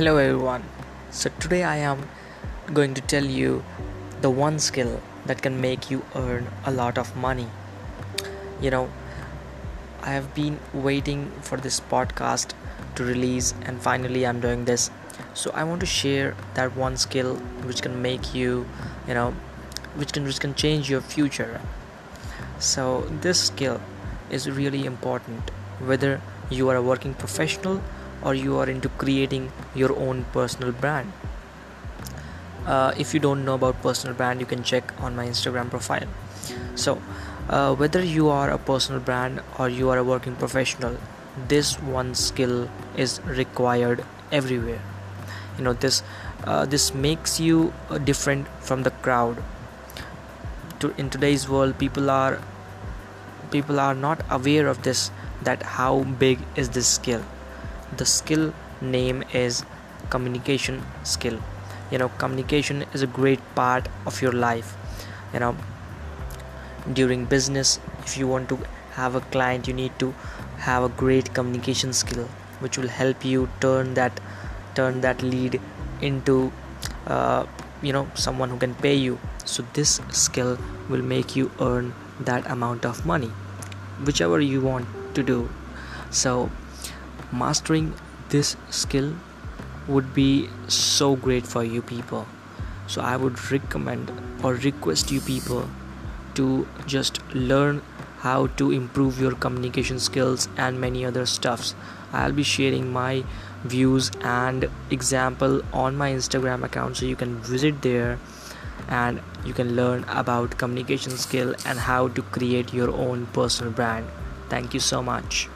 Hello everyone. So today I am going to tell you the one skill that can make you earn a lot of money. You know, I have been waiting for this podcast to release and finally I'm doing this. So I want to share that one skill which can make you, you know, which can which can change your future. So this skill is really important whether you are a working professional or you are into creating your own personal brand. Uh, if you don't know about personal brand, you can check on my Instagram profile. So, uh, whether you are a personal brand or you are a working professional, this one skill is required everywhere. You know this uh, this makes you uh, different from the crowd. To, in today's world, people are people are not aware of this that how big is this skill the skill name is communication skill. You know communication is a great part of your life. You know during business if you want to have a client you need to have a great communication skill which will help you turn that turn that lead into uh, you know someone who can pay you. So this skill will make you earn that amount of money whichever you want to do. So mastering this skill would be so great for you people. So i would recommend or request you people to just learn how to improve your communication skills and many other stuffs. I'll be sharing my views and example on my instagram account so you can visit there and you can learn about communication skill and how to create your own personal brand. Thank you so much